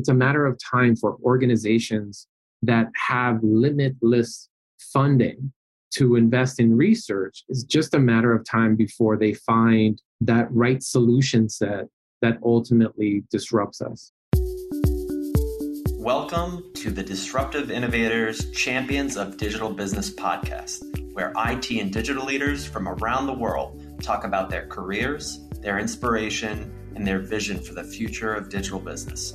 it's a matter of time for organizations that have limitless funding to invest in research. It's just a matter of time before they find that right solution set that ultimately disrupts us. Welcome to the Disruptive Innovators Champions of Digital Business podcast, where IT and digital leaders from around the world talk about their careers, their inspiration, and their vision for the future of digital business.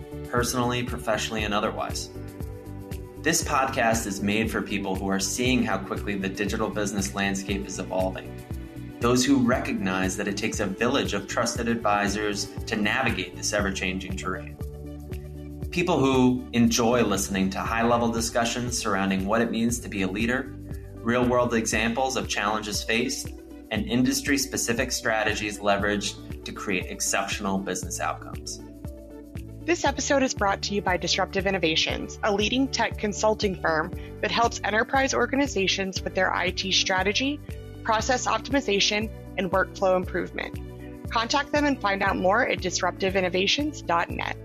personally, professionally, and otherwise. This podcast is made for people who are seeing how quickly the digital business landscape is evolving. Those who recognize that it takes a village of trusted advisors to navigate this ever changing terrain. People who enjoy listening to high level discussions surrounding what it means to be a leader, real world examples of challenges faced, and industry specific strategies leveraged to create exceptional business outcomes. This episode is brought to you by Disruptive Innovations, a leading tech consulting firm that helps enterprise organizations with their IT strategy, process optimization, and workflow improvement. Contact them and find out more at disruptiveinnovations.net.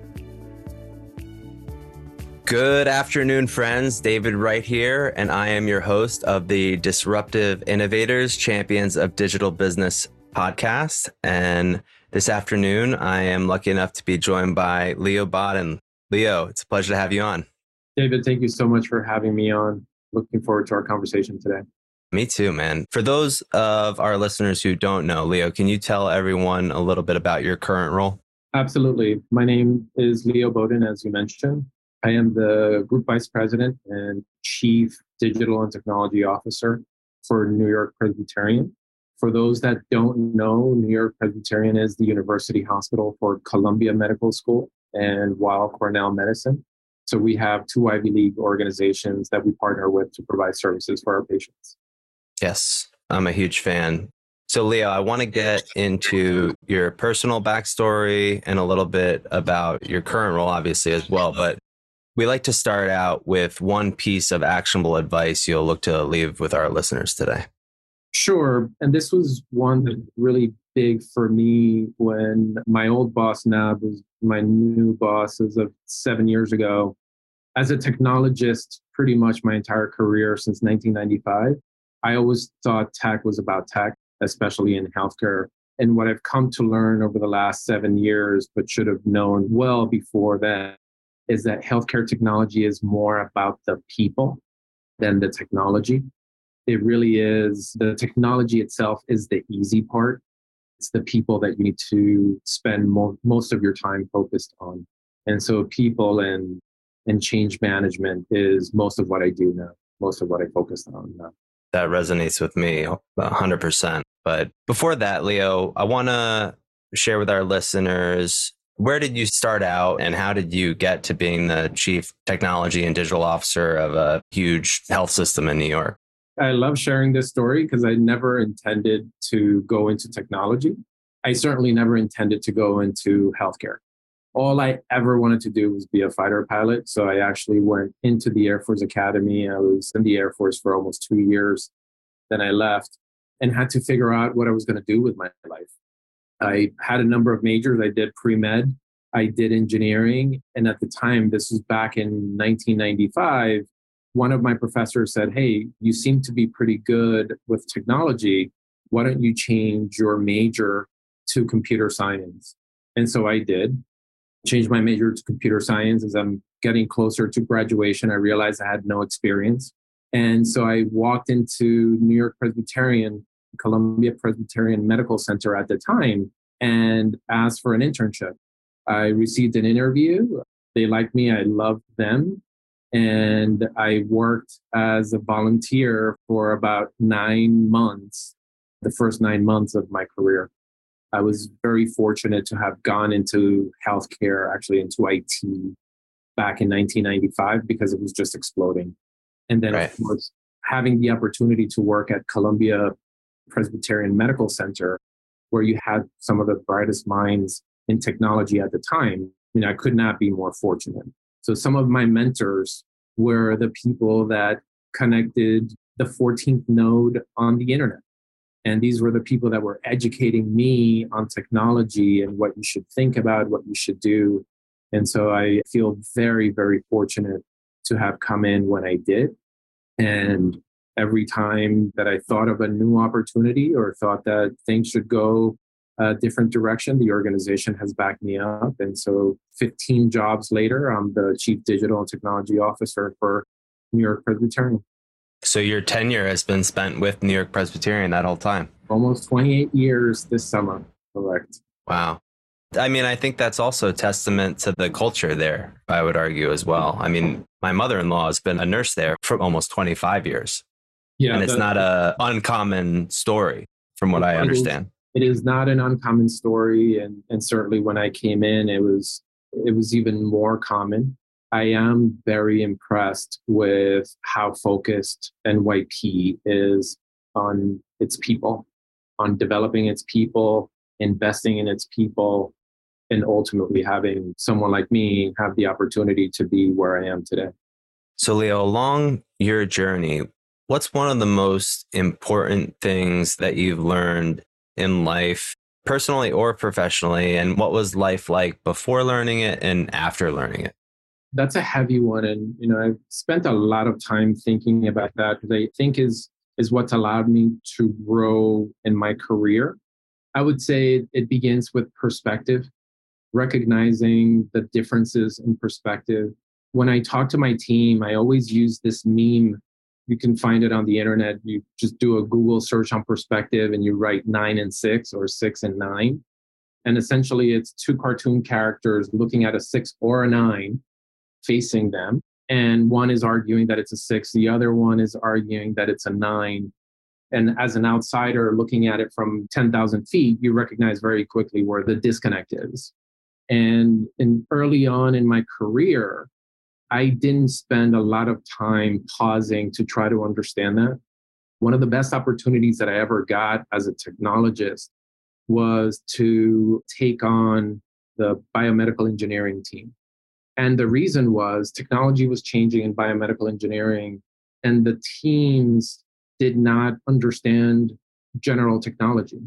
Good afternoon, friends. David Wright here, and I am your host of the Disruptive Innovators Champions of Digital Business podcast. And this afternoon, I am lucky enough to be joined by Leo Bodden. Leo, it's a pleasure to have you on. David, thank you so much for having me on. Looking forward to our conversation today. Me too, man. For those of our listeners who don't know, Leo, can you tell everyone a little bit about your current role? Absolutely. My name is Leo Bodden, as you mentioned. I am the Group Vice President and Chief Digital and Technology Officer for New York Presbyterian. For those that don't know, New York Presbyterian is the university hospital for Columbia Medical School and Weill Cornell Medicine. So we have two Ivy League organizations that we partner with to provide services for our patients. Yes, I'm a huge fan. So, Leo, I want to get into your personal backstory and a little bit about your current role, obviously, as well. But we like to start out with one piece of actionable advice you'll look to leave with our listeners today. Sure. And this was one that really big for me when my old boss Nab was my new boss as of seven years ago. As a technologist, pretty much my entire career since 1995, I always thought tech was about tech, especially in healthcare. And what I've come to learn over the last seven years, but should have known well before then, is that healthcare technology is more about the people than the technology. It really is the technology itself is the easy part. It's the people that you need to spend mo- most of your time focused on. And so people and and change management is most of what I do now, most of what I focus on now. That resonates with me 100%. But before that, Leo, I want to share with our listeners where did you start out and how did you get to being the chief technology and digital officer of a huge health system in New York? I love sharing this story because I never intended to go into technology. I certainly never intended to go into healthcare. All I ever wanted to do was be a fighter pilot. So I actually went into the Air Force Academy. I was in the Air Force for almost two years. Then I left and had to figure out what I was going to do with my life. I had a number of majors. I did pre med, I did engineering. And at the time, this was back in 1995, one of my professors said, Hey, you seem to be pretty good with technology. Why don't you change your major to computer science? And so I did. change my major to computer science as I'm getting closer to graduation. I realized I had no experience. And so I walked into New York Presbyterian Columbia Presbyterian Medical Center at the time and asked for an internship. I received an interview. They liked me. I loved them. And I worked as a volunteer for about nine months, the first nine months of my career. I was very fortunate to have gone into healthcare, actually into IT, back in 1995 because it was just exploding. And then, Right. of course, having the opportunity to work at Columbia Presbyterian Medical Center, where you had some of the brightest minds in technology at the time, I mean, I could not be more fortunate. So some of my mentors were the people that connected the 14th node on the internet. And these were the people that were educating me on technology and what you should think about, what you should do. And so I feel very, very fortunate to have come in when I did. And every time that I thought of a new opportunity or thought that things should go a different direction, the organization has backed me up. And so 15 jobs later, I'm the chief digital and technology officer for New York Presbyterian. So your tenure has been spent with New York Presbyterian that whole time. Almost 28 years this summer. Correct. Wow. I mean, I think that's also a testament to the culture there, I would argue as well. I mean, my mother in law has been a nurse there for almost 25 years. Yeah. and it's the- not a uncommon story from what I understand. It is not an uncommon story and and certainly when i came in it was it was even more common. I am very impressed with how focused nyp is on its people on developing its people investing in its people and ultimately having someone like me have the opportunity to be where i am today. So, Leo, along your journey, what's one of the most important things that you've learned in life, personally or professionally? And what was life like before learning it and after learning it? that's a heavy one and you know i've spent a lot of time thinking about that because i think is is what's allowed me to grow in my career i would say it begins with perspective recognizing the differences in perspective when i talk to my team i always use this meme you can find it on the internet you just do a google search on perspective and you write nine and six or six and nine and essentially it's two cartoon characters looking at a six or a nine facing them. And one is arguing that it's a six, the other one is arguing that it's a nine. And as an outsider looking at it from 10,000 feet, you recognize very quickly where the disconnect is. And in, early on in my career, I didn't spend a lot of time pausing to try to understand that. One of the best opportunities that I ever got as a technologist was to take on the biomedical engineering team. And the reason was technology was changing in biomedical engineering, and the teams did not understand general technology.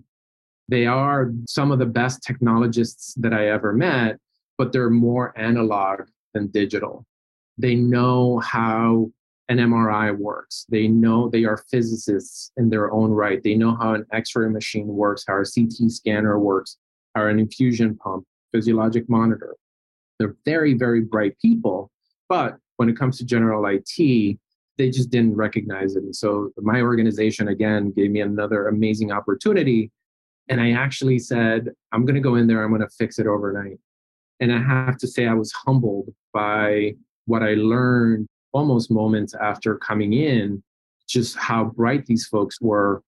They are some of the best technologists that I ever met, but they're more analog than digital. They know how an MRI works. They know they are physicists in their own right. They know how an X ray machine works, how a CT scanner works, how an infusion pump, physiologic monitor. They're very, very bright people. But when it comes to general IT, they just didn't recognize it. And so my organization, again, gave me another amazing opportunity. And I actually said, I'm going to go in there, I'm going to fix it overnight. And I have to say, I was humbled by what I learned almost moments after coming in, just how bright these folks were.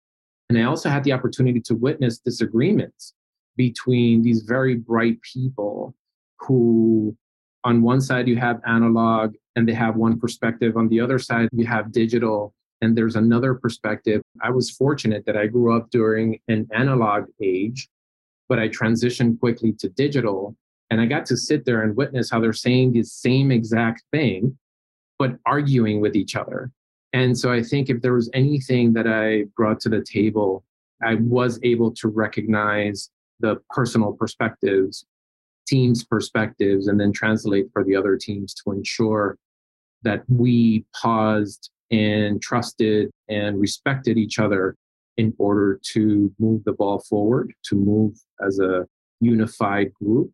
And I also had the opportunity to witness disagreements between these very bright people who, on one side, you have analog and they have one perspective, on the other side, you have digital and there's another perspective. I was fortunate that I grew up during an analog age, but I transitioned quickly to digital. And I got to sit there and witness how they're saying the same exact thing, but arguing with each other. And so I think if there was anything that I brought to the table, I was able to recognize the personal perspectives, teams' perspectives, and then translate for the other teams to ensure that we paused and trusted and respected each other in order to move the ball forward, to move as a unified group.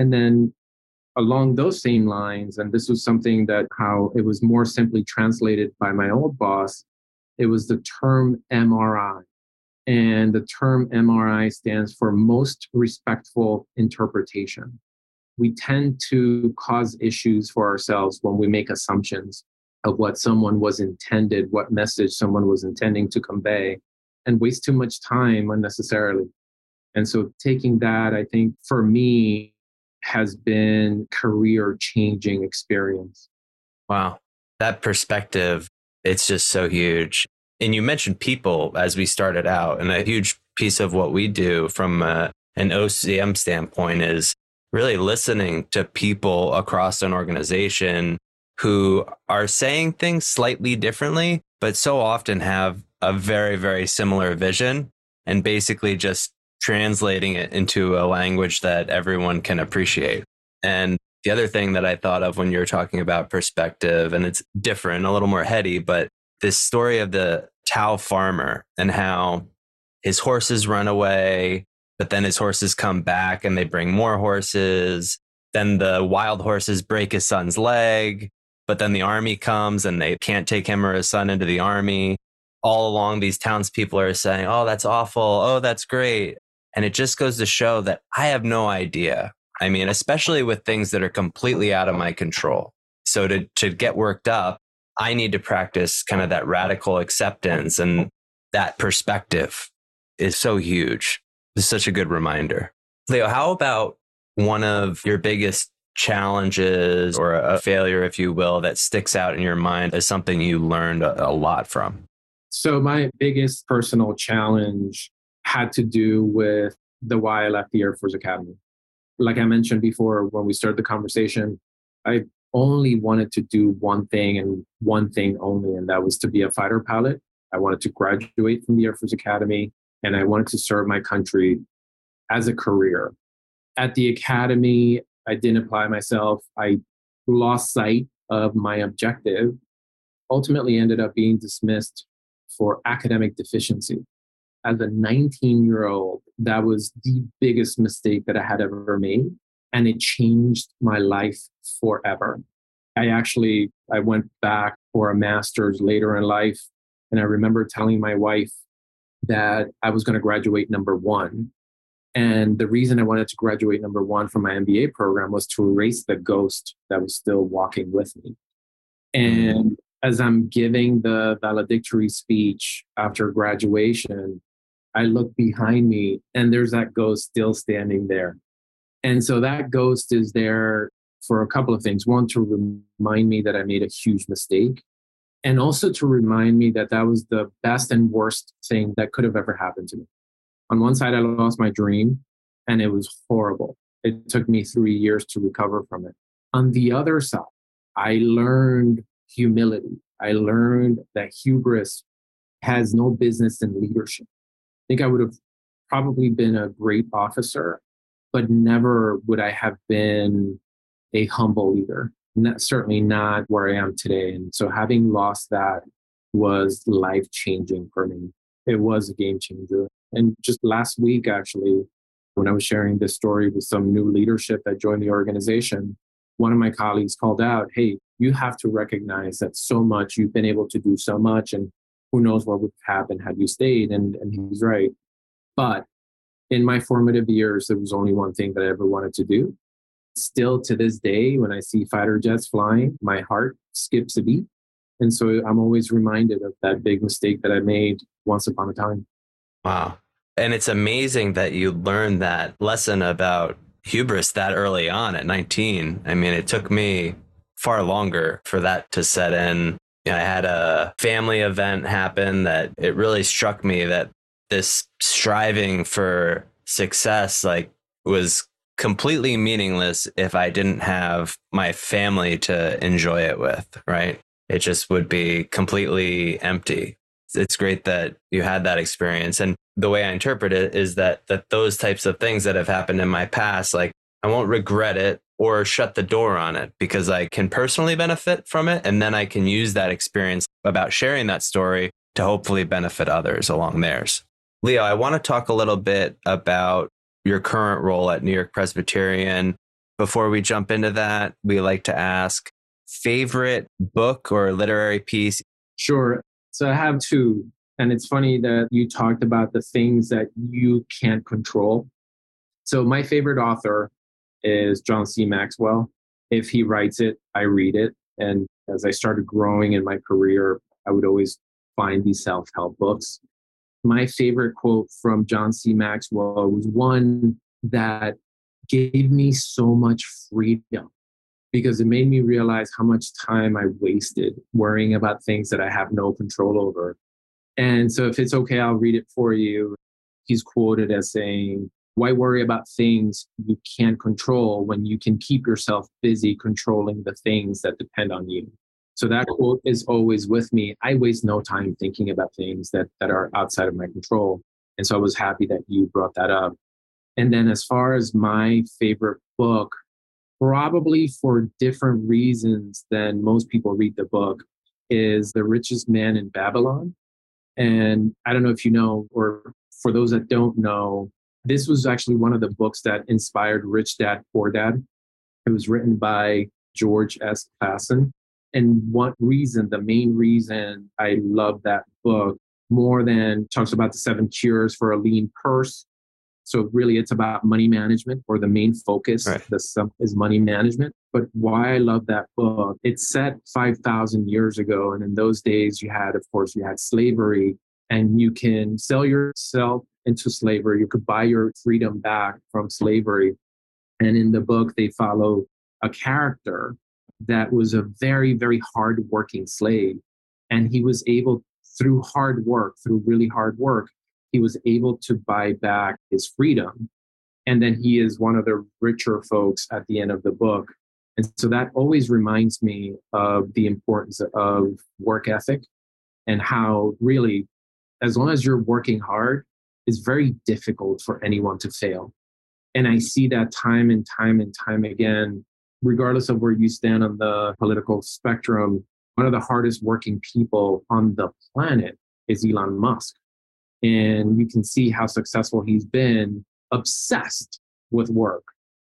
And then along those same lines, and this was something that how it was more simply translated by my old boss, it was the term MRI. And the term MRI stands for most respectful interpretation. We tend to cause issues for ourselves when we make assumptions of what someone was intended, what message someone was intending to convey, and waste too much time unnecessarily. And so, taking that, I think for me, has been career changing experience. Wow. That perspective, it's just so huge. And you mentioned people as we started out, and a huge piece of what we do from a, uh, an OCM standpoint is really listening to people across an organization who are saying things slightly differently, but so often have a very, very similar vision and basically just translating it into a language that everyone can appreciate. And the other thing that I thought of when you're talking about perspective, and it's different, a little more heady, but this story of the Tao farmer and how his horses run away, but then his horses come back and they bring more horses. Then the wild horses break his son's leg, but then the army comes and they can't take him or his son into the army. All along, these townspeople are saying, Oh, that's awful. Oh, that's great. And it just goes to show that I have no idea. I mean, especially with things that are completely out of my control. So to, to get worked up, I need to practice kind of that radical acceptance and that perspective is so huge. It's such a good reminder. Leo, how about one of your biggest challenges or a failure, if you will, that sticks out in your mind as something you learned a, a lot from? So, my biggest personal challenge had to do with the why I left the Air Force Academy. Like I mentioned before, when we started the conversation, I only wanted to do one thing and one thing only, and that was to be a fighter pilot. I wanted to graduate from the Air Force Academy and I wanted to serve my country as a career. At the academy, I didn't apply myself. I lost sight of my objective, ultimately ended up being dismissed for academic deficiency as a 19 year old, that was the biggest mistake that I had ever made. And it changed my life forever. I actually, I went back for a master's later in life. And I remember telling my wife that I was going to graduate number one. And the reason I wanted to graduate number one from my MBA program was to erase the ghost that was still walking with me. Mm. And as I'm giving the valedictory speech after graduation, I look behind me and there's that ghost still standing there. And so that ghost is there for a couple of things. One, to remind me that I made a huge mistake, and also to remind me that that was the best and worst thing that could have ever happened to me. On one side, I lost my dream and it was horrible. It took me three years to recover from it. On the other side, I learned humility. I learned that hubris has no business in leadership think I would have probably been a great officer, but never would I have been a humble leader. Not, certainly not where I am today. And so having lost that was life changing for me. It was a game changer. And just last week, actually, when I was sharing this story with some new leadership that joined the organization, one of my colleagues called out, Hey, you have to recognize that so much, you've been able to do so much. And who knows what would happen had you stayed? And, and he's right. But in my formative years, there was only one thing that I ever wanted to do. Still to this day, when I see fighter jets flying, my heart skips a beat. And so I'm always reminded of that big mistake that I made once upon a time. Wow. And it's amazing that you learned that lesson about hubris that early on at 19. I mean, it took me far longer for that to set in I had a family event happen that it really struck me that this striving for success like was completely meaningless if I didn't have my family to enjoy it with, right? It just would be completely empty. It's great that you had that experience. And the way I interpret it is that that those types of things that have happened in my past, like I won't regret it or shut the door on it because I can personally benefit from it. And then I can use that experience about sharing that story to hopefully benefit others along theirs. Leo, I want to talk a little bit about your current role at New York Presbyterian. Before we jump into that, we like to ask favorite book or literary piece? Sure. So I have two. And it's funny that you talked about the things that you can't control. So my favorite author is John C. Maxwell. If he writes it, I read it. And as I started growing in my career, I would always find these self help books. My favorite quote from John C. Maxwell was one that gave me so much freedom because it made me realize how much time I wasted worrying about things that I have no control over. And so, if it's okay, I'll read it for you. He's quoted as saying, Why worry about things you can't control when you can keep yourself busy controlling the things that depend on you? So, that quote is always with me. I waste no time thinking about things that, that are outside of my control. And so, I was happy that you brought that up. And then, as far as my favorite book, probably for different reasons than most people read the book, is The Richest Man in Babylon. And I don't know if you know, or for those that don't know, this was actually one of the books that inspired Rich Dad Poor Dad. It was written by George S. Clason. And one reason, the main reason I love that book more than talks about the seven cures for a lean purse so really it's about money management or the main focus right. the sum is money management. But why I love that book, it's set 5,000 years ago. And in those days you had, of course, you had slavery and you can sell yourself into slavery. You could buy your freedom back from slavery. And in the book, they follow a character that was a very, very hardworking slave. And he was able, through hard work, through really hard work, he was able to buy back his freedom. And then he is one of the richer folks at the end of the book. And so that always reminds me of the importance of work ethic and how really, as long as you're working hard, it's very difficult for anyone to fail. And I see that time and time and time again, regardless of where you stand on the political spectrum, one of the hardest working people on the planet is Elon Musk. And you can see how successful he's been obsessed with work.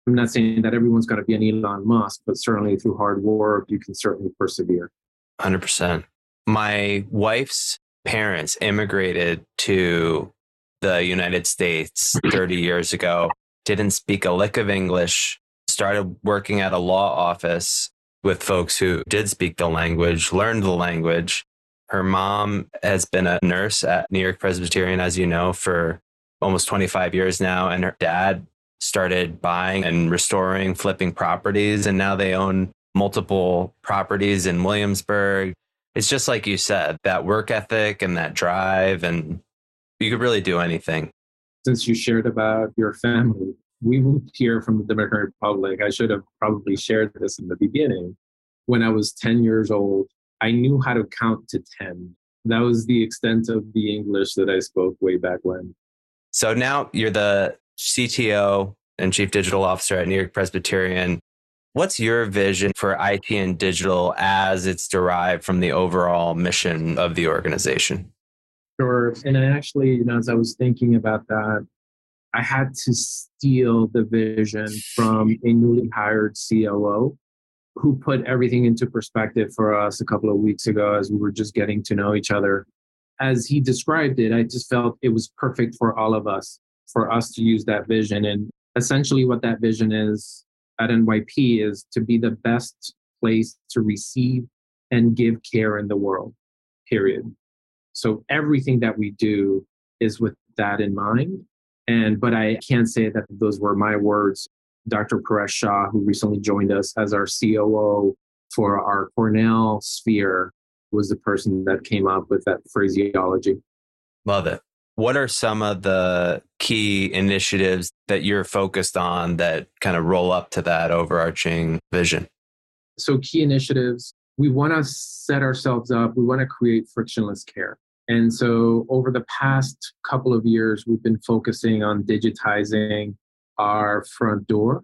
I'm not saying that everyone's going to be an elon musk but certainly through hard work you can certainly persevere. 100% my wife's parents immigrated to the united states 30 years ago didn't speak a lick of english started working at a law office with folks who did speak the language learned the language her mom has been a nurse at New York Presbyterian, as you know, for almost 25 years now. And her dad started buying and restoring, flipping properties. And now they own multiple properties in Williamsburg. It's just like you said, that work ethic and that drive, and you could really do anything. Since you shared about your family, we moved here from the Dominican Republic. I should have probably shared this in the beginning. When I was 10 years old, I knew how to count to 10. That was the extent of the English that I spoke way back when. So now you're the CTO and Chief Digital Officer at New York Presbyterian. What's your vision for IT and digital as it's derived from the overall mission of the organization? Sure. And I actually, you know, as I was thinking about that, I had to steal the vision from a newly hired COO who put everything into perspective for us a couple of weeks ago as we were just getting to know each other. As he described it, I just felt it was perfect for all of us, for us to use that vision. And essentially, what that vision is at NYP is to be the best place to receive and give care in the world, period. So everything that we do is with that in mind. And, but I can't say that those were my words. Dr. Paresh Shah, who recently joined us as our COO for our Cornell sphere, was the person that came up with that phraseology. Love it. What are some of the key initiatives that you're focused on that kind of roll up to that overarching vision? So, key initiatives, we want to set ourselves up, we want to create frictionless care. And so, over the past couple of years, we've been focusing on digitizing our front door,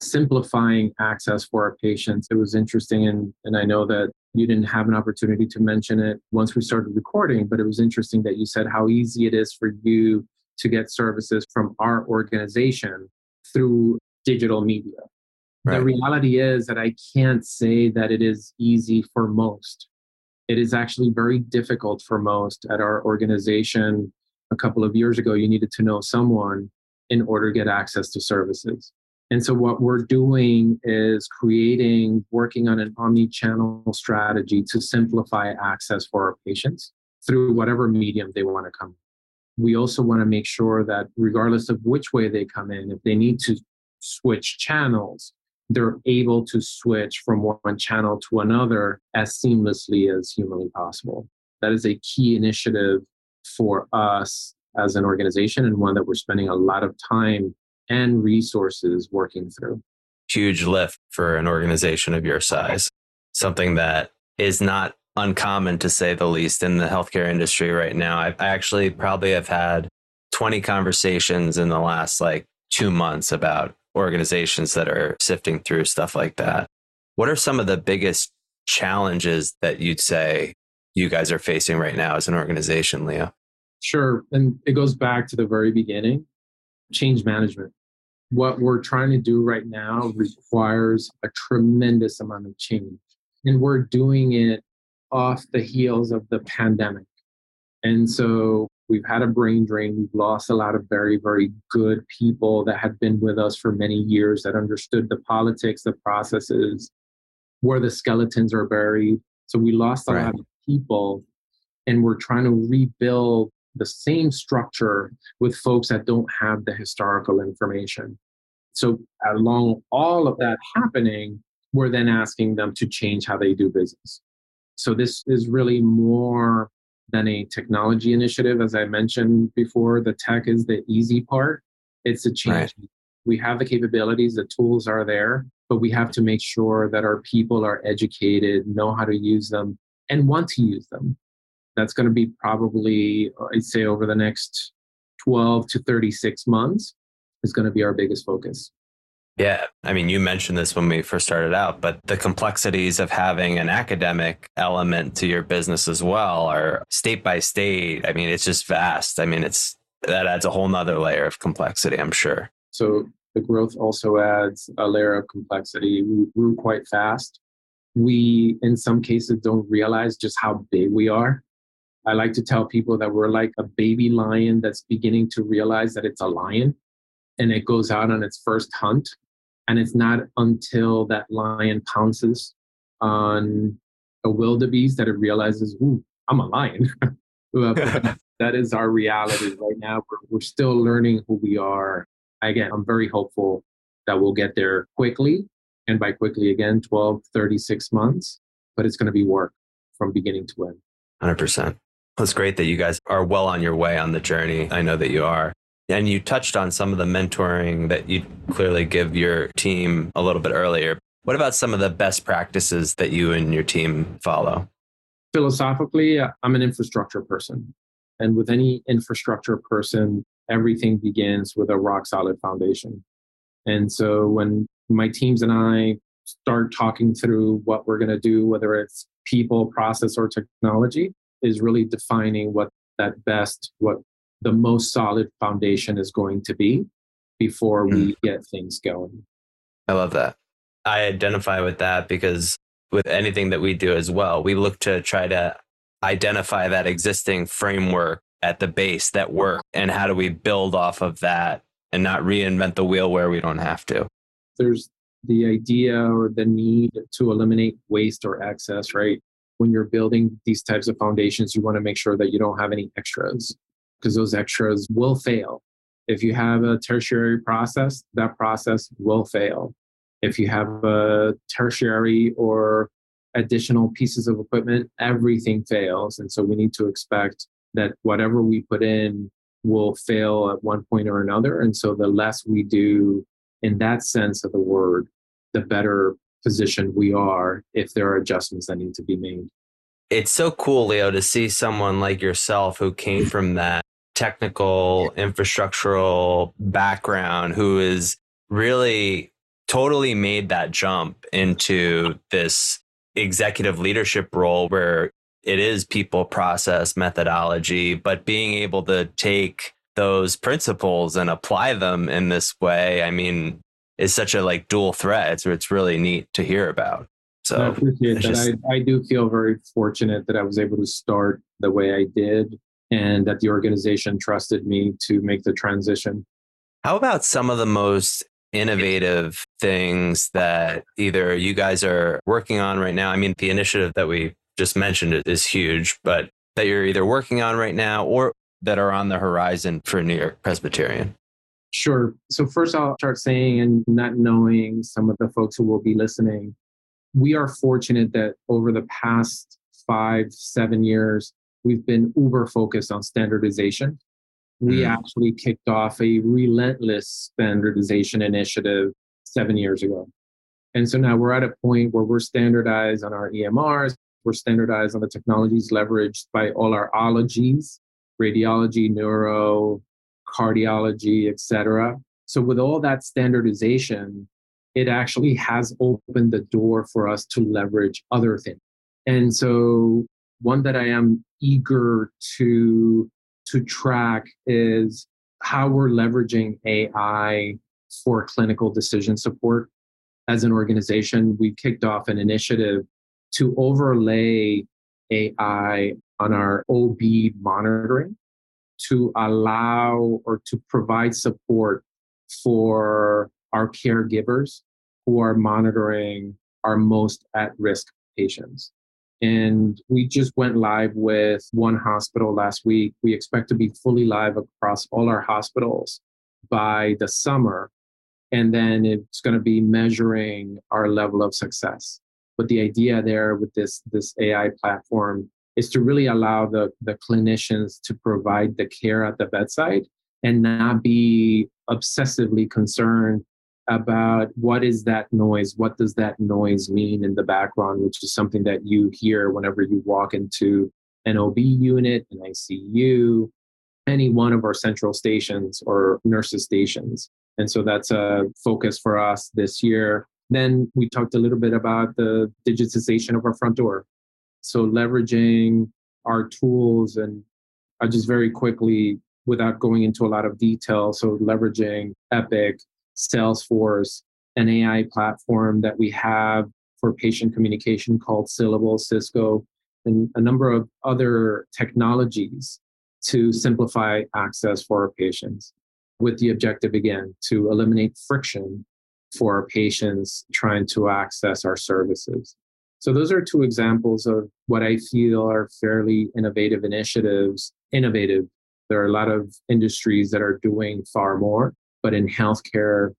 simplifying access for our patients. It was interesting, and, and I know that you didn't have an opportunity to mention it once we started recording, but it was interesting that you said how easy it is for you to get services from our organization through digital media. Right. The reality is that I can't say that it is easy for most. It is actually very difficult for most at our organization. A couple of years ago, you needed to know someone in order to get access to services. And so, what we're doing is creating, working on an omni channel strategy to simplify access for our patients through whatever medium they want to come. We also want to make sure that, regardless of which way they come in, if they need to switch channels, they're able to switch from one channel to another as seamlessly as humanly possible. That is a key initiative for us as an organization and one that we're spending a lot of time and resources working through. Huge lift for an organization of your size, something that is not uncommon to say the least in the healthcare industry right now. I actually probably have had 20 conversations in the last like two months about organizations that are sifting through stuff like that. What are some of the biggest challenges that you'd say you guys are facing right now as an organization, Leo? Sure. And it goes back to the very beginning change management. What we're trying to do right now requires a tremendous amount of change. And we're doing it off the heels of the pandemic. And so we've had a brain drain. We've lost a lot of very, very good people that had been with us for many years that understood the politics, the processes, where the skeletons are buried. So we lost a right. lot of people and we're trying to rebuild the same structure with folks that don't have the historical information. So, along all of that happening, we're then asking them to change how they do business. So, this is really more than a technology initiative. As I mentioned before, the tech is the easy part, it's a change. Right. We have the capabilities, the tools are there, but we have to make sure that our people are educated, know how to use them, and want to use them. That's going to be probably, uh, I'd say, over the next 12 to 36 months, is going to be our biggest focus. Yeah. I mean, you mentioned this when we first started out, but the complexities of having an academic element to your business as well are state by state. I mean, it's just vast. I mean, it's that adds a whole nother layer of complexity, I'm sure. So the growth also adds a layer of complexity. We grew quite fast. We, in some cases, don't realize just how big we are. I like to tell people that we're like a baby lion that's beginning to realize that it's a lion and it goes out on its first hunt and it's not until that lion pounces on a wildebeest that it realizes, ooh, I'm a lion. that is our reality right now. We're, we're still learning who we are. Again, I'm very hopeful that we'll get there quickly. And by quickly, again, 12, 36 months, but it's going to be work from beginning to end. 100%. It's great that you guys are well on your way on the journey. I know that you are. And you touched on some of the mentoring that you clearly give your team a little bit earlier. What about some of the best practices that you and your team follow? Philosophically, I'm an infrastructure person. And with any infrastructure person, everything begins with a rock solid foundation. And so when my teams and I start talking through what we're going to do, whether it's people, process, or technology, is really defining what that best, what the most solid foundation is going to be before mm. we get things going. I love that. I identify with that because with anything that we do as well, we look to try to identify that existing framework at the base that work and how do we build off of that and not reinvent the wheel where we don't have to. There's the idea or the need to eliminate waste or excess, right? When you're building these types of foundations, you want to make sure that you don't have any extras because those extras will fail. If you have a tertiary process, that process will fail. If you have a tertiary or additional pieces of equipment, everything fails. And so we need to expect that whatever we put in will fail at one point or another. And so the less we do in that sense of the word, the better position we are if there are adjustments that need to be made. It's so cool, Leo, to see someone like yourself who came from that technical infrastructural background who is really totally made that jump into this executive leadership role where it is people process methodology but being able to take those principles and apply them in this way i mean is such a like dual threat it's, it's really neat to hear about so I appreciate that. Just, I, I do feel very fortunate that I was able to start the way I did and that the organization trusted me to make the transition. How about some of the most innovative things that either you guys are working on right now? I mean, the initiative that we just mentioned is huge, but that you're either working on right now or that are on the horizon for New York Presbyterian? Sure. So, first, I'll start saying, and not knowing some of the folks who will be listening, we are fortunate that over the past five, seven years, we've been uber focused on standardization. We mm. actually kicked off a relentless standardization initiative seven years ago. And so now we're at a point where we're standardized on our EMRs, we're standardized on the technologies leveraged by all our ologies, radiology, neuro, cardiology, etc. So with all that standardization, it actually has opened the door for us to leverage other things. And so one that I am eager to to track is how we're leveraging AI for clinical decision support. As an organization, we kicked off an initiative to overlay AI on our OB monitoring to allow or to provide support for our caregivers who are monitoring our most at risk patients. And we just went live with one hospital last week. We expect to be fully live across all our hospitals by the summer. And then it's going to be measuring our level of success. But the idea there with this, this AI platform is to really allow the, the clinicians to provide the care at the bedside and not be obsessively concerned about what is that noise what does that noise mean in the background which is something that you hear whenever you walk into an ob unit an icu any one of our central stations or nurses stations. And so that's a focus for us this year. Then we talked a little bit about the digitization of our front door so leveraging our tools and I just very quickly, without going into a lot of detail, so leveraging Epic, Salesforce, an AI platform that we have for patient communication called Syllable, Cisco, and a number of other technologies to simplify access for our patients with the objective again to eliminate friction for our patients trying to access our services. So those are two examples of what I feel are fairly innovative initiatives. Innovative. There are a lot of industries that are doing far more, but in healthcare,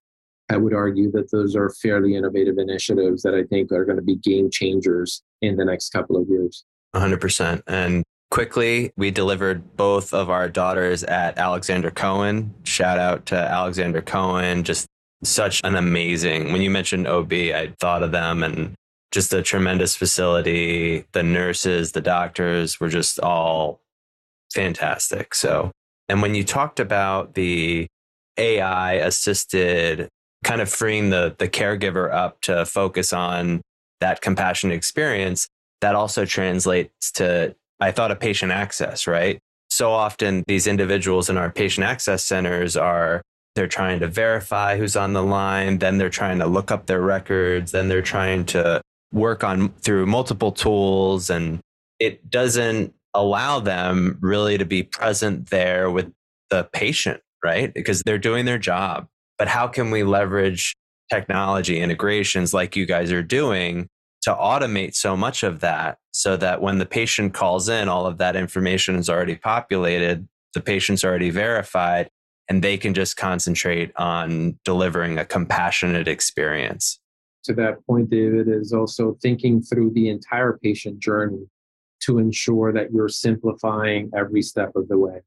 I would argue that those are fairly innovative initiatives that I think are going to be game changers in the next couple of years. 100%. And quickly, we delivered both of our daughters at Alexandra Cohen. Shout out to Alexandra Cohen. Just such an amazing, when you mentioned OB, I thought of them and just a tremendous facility. The nurses, the doctors were just all fantastic. So, and when you talked about the AI assisted kind of freeing the, the caregiver up to focus on that compassionate experience, that also translates to, I thought, a patient access, right? So often these individuals in our patient access centers are they're trying to verify who's on the line then they're trying to look up their records then they're trying to work on through multiple tools and it doesn't allow them really to be present there with the patient, right? Because they're doing their job. But how can we leverage technology integrations like you guys are doing to automate so much of that so that when the patient calls in, all of that information is already populated, the patient's already verified, and they can just concentrate on delivering a compassionate experience to that point, David, is also thinking through the entire patient journey to ensure that you're simplifying every step of the way.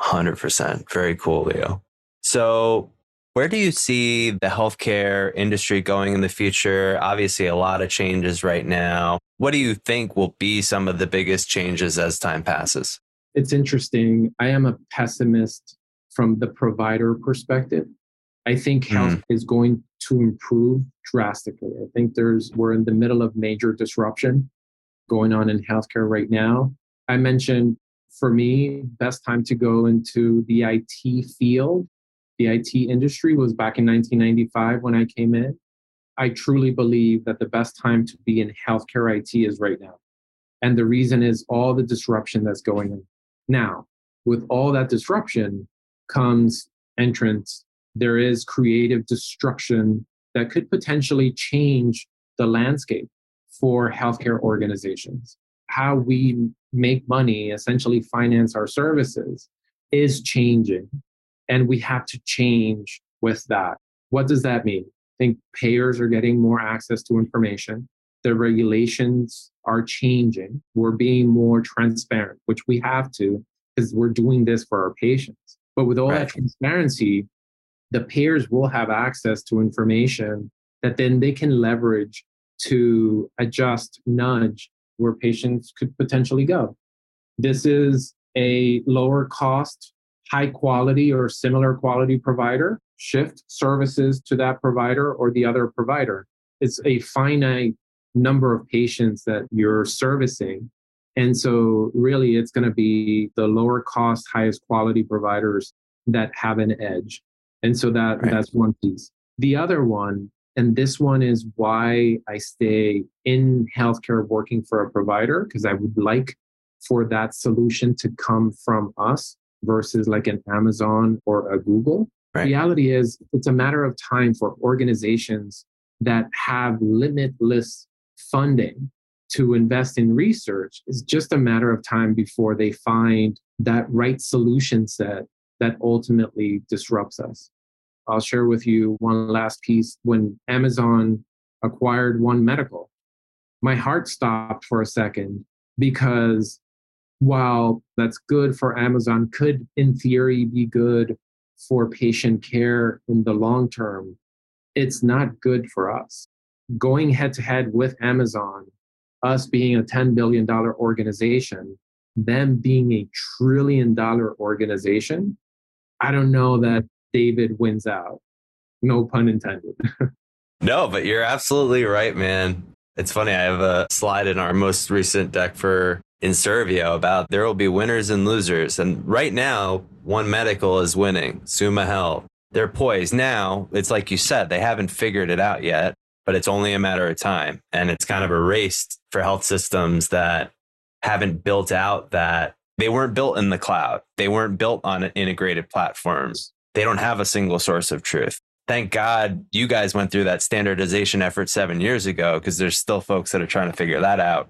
100%. Very cool, Leo. So, where do you see the healthcare industry going in the future? Obviously, a lot of changes right now. What do you think will be some of the biggest changes as time passes? It's interesting. I am a pessimist from the provider perspective. I think health mm. is going to improve drastically. I think there's we're in the middle of major disruption going on in healthcare right now. I mentioned for me, best time to go into the IT field, the IT industry was back in 1995 when I came in. I truly believe that the best time to be in healthcare IT is right now. And the reason is all the disruption that's going on. Now, with all that disruption comes entrants there is creative destruction that could potentially change the landscape for healthcare organizations. How we make money, essentially finance our services, is changing. And we have to change with that. What does that mean? I think payers are getting more access to information. The regulations are changing. We're being more transparent, which we have to because we're doing this for our patients. But with all right. that transparency, the payers will have access to information that then they can leverage to adjust, nudge where patients could potentially go. This is a lower cost, high quality, or similar quality provider. Shift services to that provider or the other provider. It's a finite number of patients that you're servicing. And so, really, it's going to be the lower cost, highest quality providers that have an edge. And so, that, right. that's one piece. The other one and this one is why I stay in healthcare working for a provider, because I would like for that solution to come from us versus like an Amazon or a Google. Right. Reality is, it's a matter of time for organizations that have limitless funding to invest in research. It's just a matter of time before they find that right solution set that ultimately disrupts us. I'll share with you one last piece. When Amazon acquired One Medical, my heart stopped for a second because while that's good for Amazon, could in theory be good for patient care in the long term, it's not good for us. Going head to head with Amazon, us being a $10 billion organization, them being a trillion dollar organization, I don't know that David wins out. No pun intended. no, but you're absolutely right, man. It's funny. I have a slide in our most recent deck for Inservio about there will be winners and losers. And right now, One Medical is winning, Summa Health. They're poised. Now, it's like you said, they haven't figured it out yet, but it's only a matter of time. And it's kind of a race for health systems that haven't built out that they weren't built in the cloud. They weren't built on integrated platforms they don't have a single source of truth. Thank God you guys went through that standardization effort seven years ago because there's still folks that are trying to figure that out.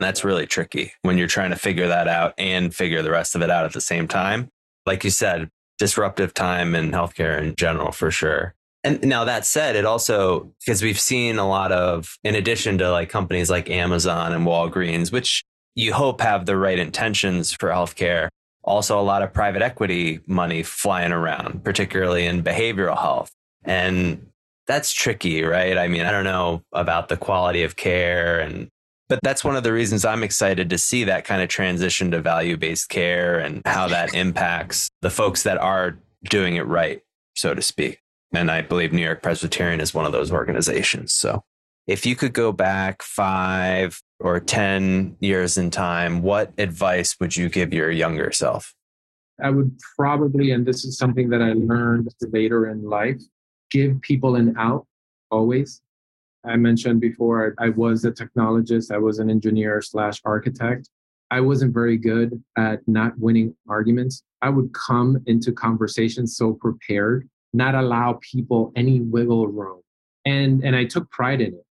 That's really tricky when you're trying to figure that out and figure the rest of it out at the same time. Like you said, disruptive time in healthcare in general, for sure. And now that said, it also, because we've seen a lot of, in addition to like companies like Amazon and Walgreens, which you hope have the right intentions for healthcare, also a lot of private equity money flying around, particularly in behavioral health. And that's tricky, right? I mean, I don't know about the quality of care and but that's one of the reasons I'm excited to see that kind of transition to value-based care and how that impacts the folks that are doing it right, so to speak. And I believe New York Presbyterian is one of those organizations. So if you could go back five or 10 years in time, what advice would you give your younger self? I would probably, and this is something that I learned later in life, give people an out always. I mentioned before, I, was a technologist, I was an engineer slash architect. I wasn't very good at not winning arguments. I would come into conversations so prepared, not allow people any wiggle room. And, and I took pride in it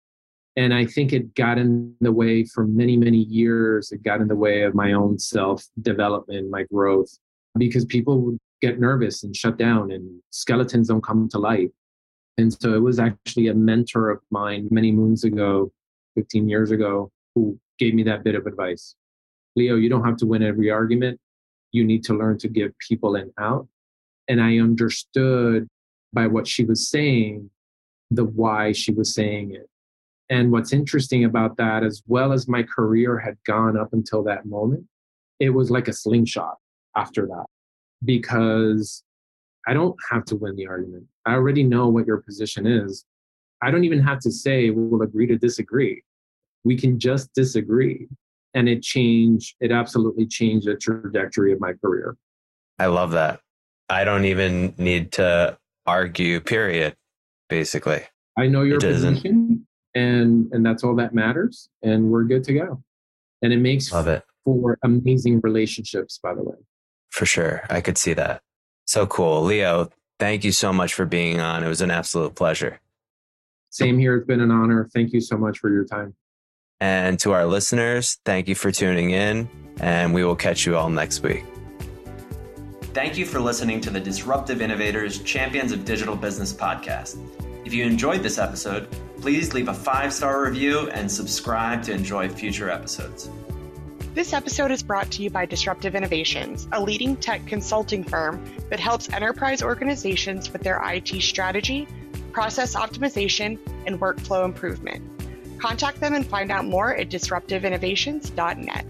and I think it got in the way for many, many years. It got in the way of my own self development, my growth, because people would get nervous and shut down and skeletons don't come to light. And so it was actually a mentor of mine many moons ago, 15 years ago, who gave me that bit of advice. Leo, you don't have to win every argument. You need to learn to give people an out. And I understood by what she was saying the why she was saying it and what's interesting about that, as well as my career had gone up until that moment, it was like a slingshot after that because I don't have to win the argument. I already know what your position is. I don't even have to say we'll agree to disagree. We can just disagree. And it changed, it absolutely changed the trajectory of my career. I love that. I don't even need to argue, period, basically. I know your position and and that's all that matters and we're good to go. And it makes Love it. for amazing relationships by the way. For sure. I could see that. So cool. Leo thank you so much for being on. It was an absolute pleasure. Same here. It's been an honor. Thank you so much for your time. And to our listeners thank you for tuning in and we will catch you all next week. Thank you for listening to the Disruptive Innovators Champions of Digital Business podcast. If you enjoyed this episode, please leave a five star review and subscribe to enjoy future episodes. This episode is brought to you by Disruptive Innovations, a leading tech consulting firm that helps enterprise organizations with their IT strategy, process optimization, and workflow improvement. Contact them and find out more at disruptiveinnovations.net.